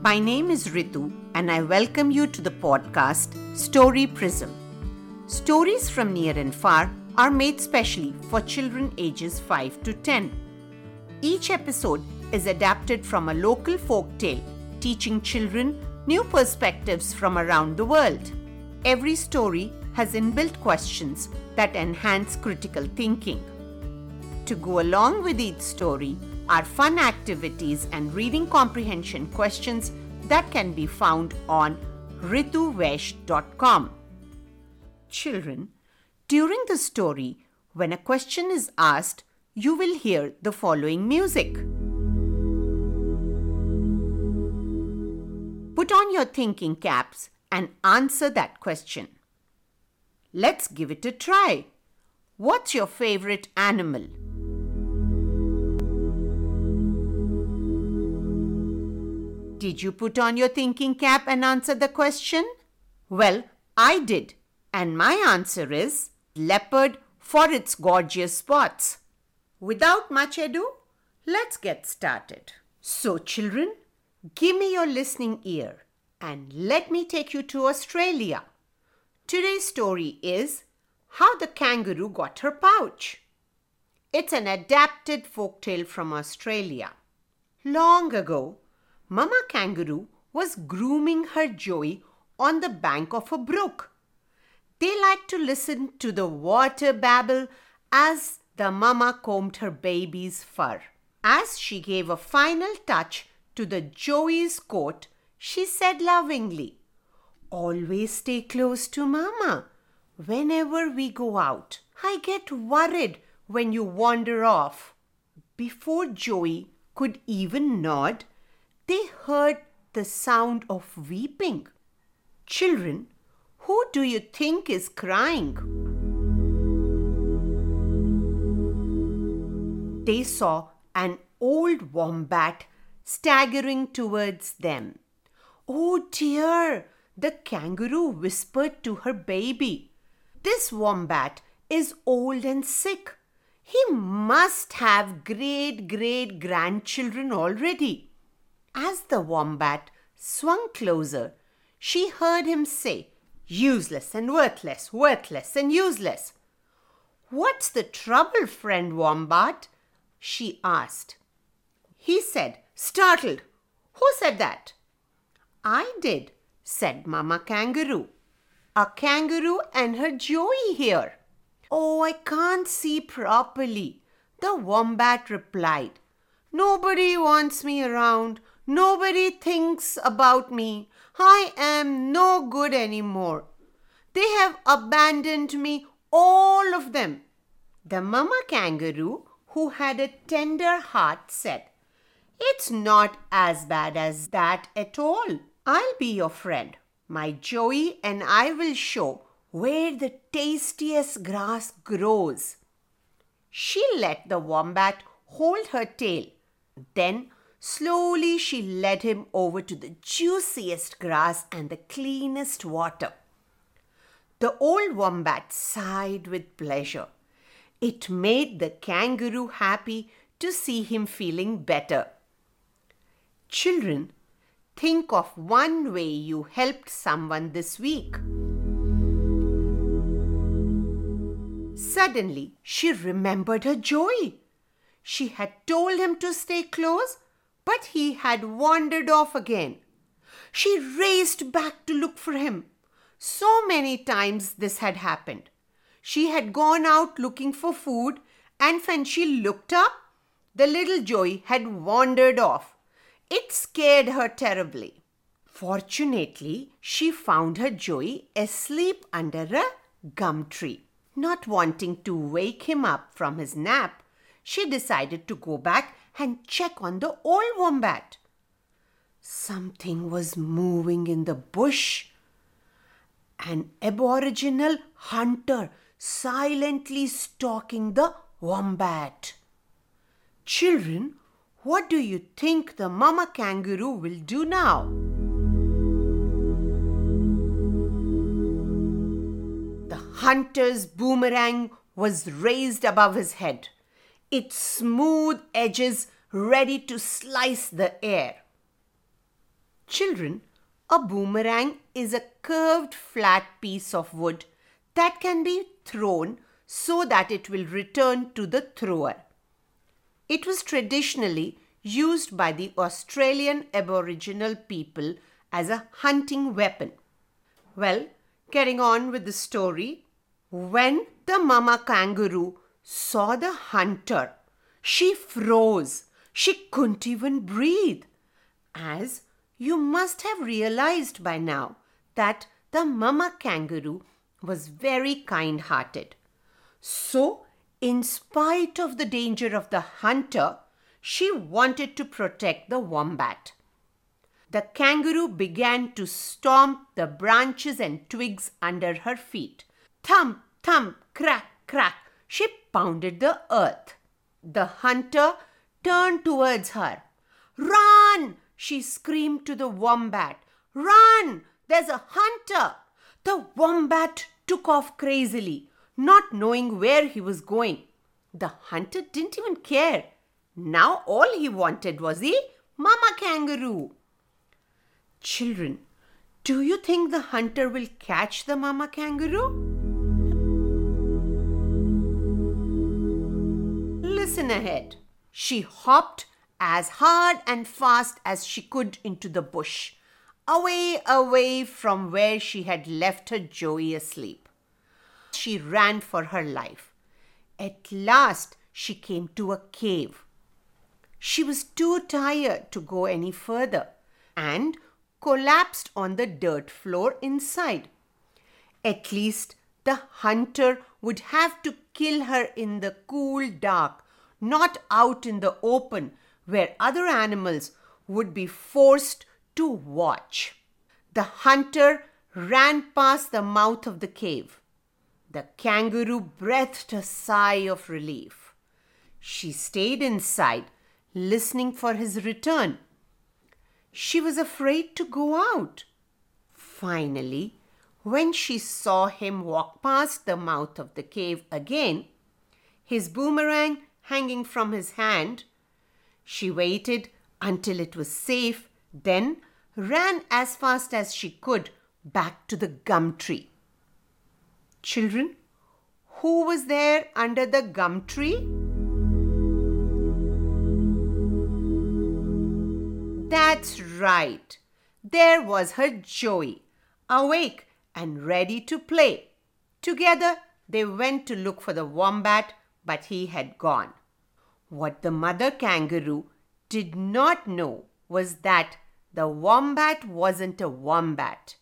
My name is Ritu, and I welcome you to the podcast Story Prism. Stories from near and far are made specially for children ages 5 to 10. Each episode is adapted from a local folk tale, teaching children new perspectives from around the world. Every story has inbuilt questions that enhance critical thinking. To go along with each story are fun activities and reading comprehension questions that can be found on rituvaish.com. Children, during the story, when a question is asked, you will hear the following music. Put on your thinking caps and answer that question. Let's give it a try. What's your favorite animal? Did you put on your thinking cap and answer the question? Well, I did. And my answer is leopard for its gorgeous spots. Without much ado, let's get started. So, children, give me your listening ear and let me take you to Australia. Today's story is How the Kangaroo Got Her Pouch. It's an adapted folktale from Australia. Long ago, Mama Kangaroo was grooming her Joey on the bank of a brook. They liked to listen to the water babble as the mama combed her baby's fur. As she gave a final touch to the Joey's coat, she said lovingly, Always stay close to mama. Whenever we go out, I get worried when you wander off. Before Joey could even nod, they heard the sound of weeping. Children, who do you think is crying? They saw an old wombat staggering towards them. Oh dear, the kangaroo whispered to her baby. This wombat is old and sick. He must have great great grandchildren already. As the wombat swung closer, she heard him say, Useless and worthless, worthless and useless. What's the trouble, friend Wombat? she asked. He said, startled, Who said that? I did, said Mama Kangaroo. A kangaroo and her Joey here. Oh, I can't see properly, the wombat replied. Nobody wants me around. Nobody thinks about me. I am no good anymore. They have abandoned me, all of them. The mama kangaroo, who had a tender heart, said, It's not as bad as that at all. I'll be your friend. My Joey and I will show where the tastiest grass grows. She let the wombat hold her tail. Then slowly she led him over to the juiciest grass and the cleanest water. The old wombat sighed with pleasure. It made the kangaroo happy to see him feeling better. Children, think of one way you helped someone this week. Suddenly, she remembered her Joey. She had told him to stay close, but he had wandered off again. She raced back to look for him. So many times this had happened. She had gone out looking for food, and when she looked up, the little Joey had wandered off. It scared her terribly. Fortunately, she found her Joey asleep under a gum tree. Not wanting to wake him up from his nap, she decided to go back and check on the old wombat. Something was moving in the bush. An aboriginal hunter silently stalking the wombat. Children, what do you think the mama kangaroo will do now? The hunter's boomerang was raised above his head, its smooth edges ready to slice the air. Children, a boomerang is a curved flat piece of wood that can be thrown so that it will return to the thrower. It was traditionally used by the Australian Aboriginal people as a hunting weapon. Well, getting on with the story, when the mama kangaroo saw the hunter, she froze. She couldn't even breathe. As you must have realized by now that the mama kangaroo was very kind hearted. So, in spite of the danger of the hunter, she wanted to protect the wombat. The kangaroo began to stomp the branches and twigs under her feet. Thump, thump, crack, crack, she pounded the earth. The hunter turned towards her. Run! she screamed to the wombat. Run! There's a hunter! The wombat took off crazily, not knowing where he was going. The hunter didn't even care. Now all he wanted was the mama kangaroo. Children, do you think the hunter will catch the mama kangaroo? Listen ahead. She hopped as hard and fast as she could into the bush, away, away from where she had left her Joey asleep. She ran for her life. At last, she came to a cave. She was too tired to go any further and collapsed on the dirt floor inside. At least the hunter would have to kill her in the cool dark, not out in the open where other animals would be forced to watch. The hunter ran past the mouth of the cave. The kangaroo breathed a sigh of relief. She stayed inside listening for his return. She was afraid to go out. Finally, when she saw him walk past the mouth of the cave again, his boomerang hanging from his hand, she waited until it was safe, then ran as fast as she could back to the gum tree. Children, who was there under the gum tree? That's right. There was her Joey, awake and ready to play. Together they went to look for the wombat, but he had gone. What the mother kangaroo did not know was that the wombat wasn't a wombat.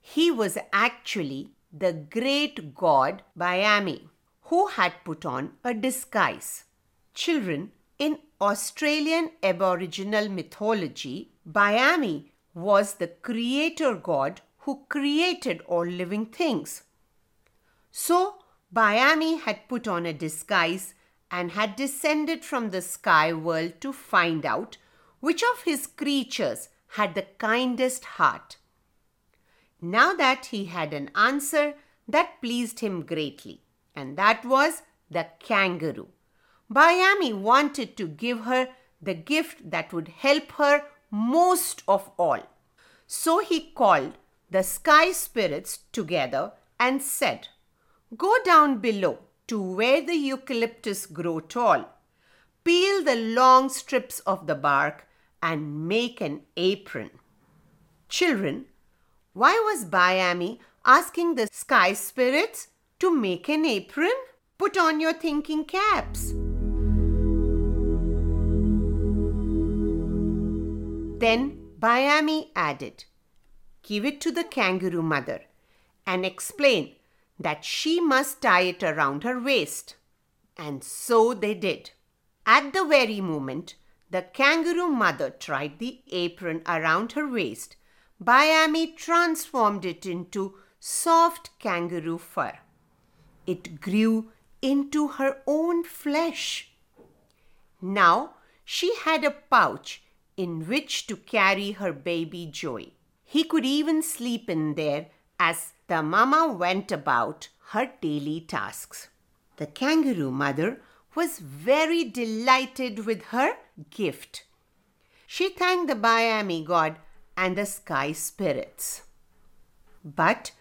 He was actually the great god Bayami, who had put on a disguise. Children, in Australian Aboriginal mythology, Bayami was the creator god who created all living things. So, Bayami had put on a disguise and had descended from the sky world to find out which of his creatures had the kindest heart. Now that he had an answer that pleased him greatly, and that was the kangaroo. Bayami wanted to give her the gift that would help her most of all. So he called the sky spirits together and said, Go down below to where the eucalyptus grow tall. Peel the long strips of the bark and make an apron. Children, why was Bayami asking the sky spirits to make an apron? Put on your thinking caps. Then Bayami added, Give it to the kangaroo mother and explain that she must tie it around her waist. And so they did. At the very moment the kangaroo mother tried the apron around her waist, Bayami transformed it into soft kangaroo fur. It grew into her own flesh. Now she had a pouch in which to carry her baby Joey. He could even sleep in there as the mama went about her daily tasks. The kangaroo mother was very delighted with her gift. She thanked the Bayami god and the sky spirits. But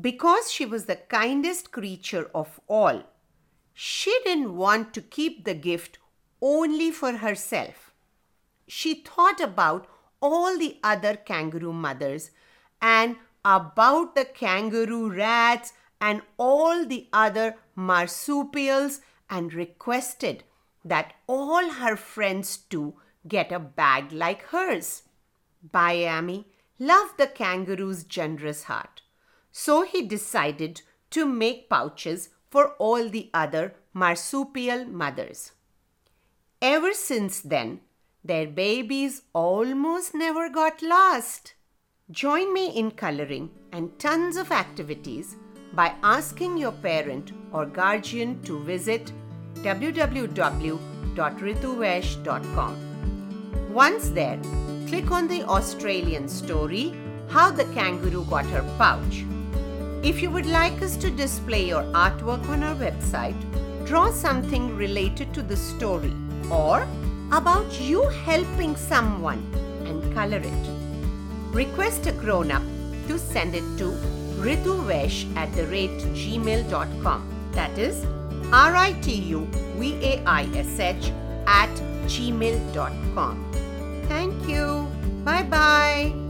because she was the kindest creature of all, she didn't want to keep the gift only for herself. She thought about all the other kangaroo mothers and about the kangaroo rats and all the other marsupials and requested that all her friends too get a bag like hers. Biami loved the kangaroo's generous heart, so he decided to make pouches for all the other marsupial mothers. Ever since then, their babies almost never got lost. Join me in coloring and tons of activities by asking your parent or guardian to visit www.rituvaish.com. Once there, click on the Australian story How the Kangaroo Got Her Pouch. If you would like us to display your artwork on our website, draw something related to the story or about you helping someone and color it. Request a grown up to send it to rituvaish at the rate gmail.com. That is R I T U V A I S H at gmail.com. Thank you. Bye bye.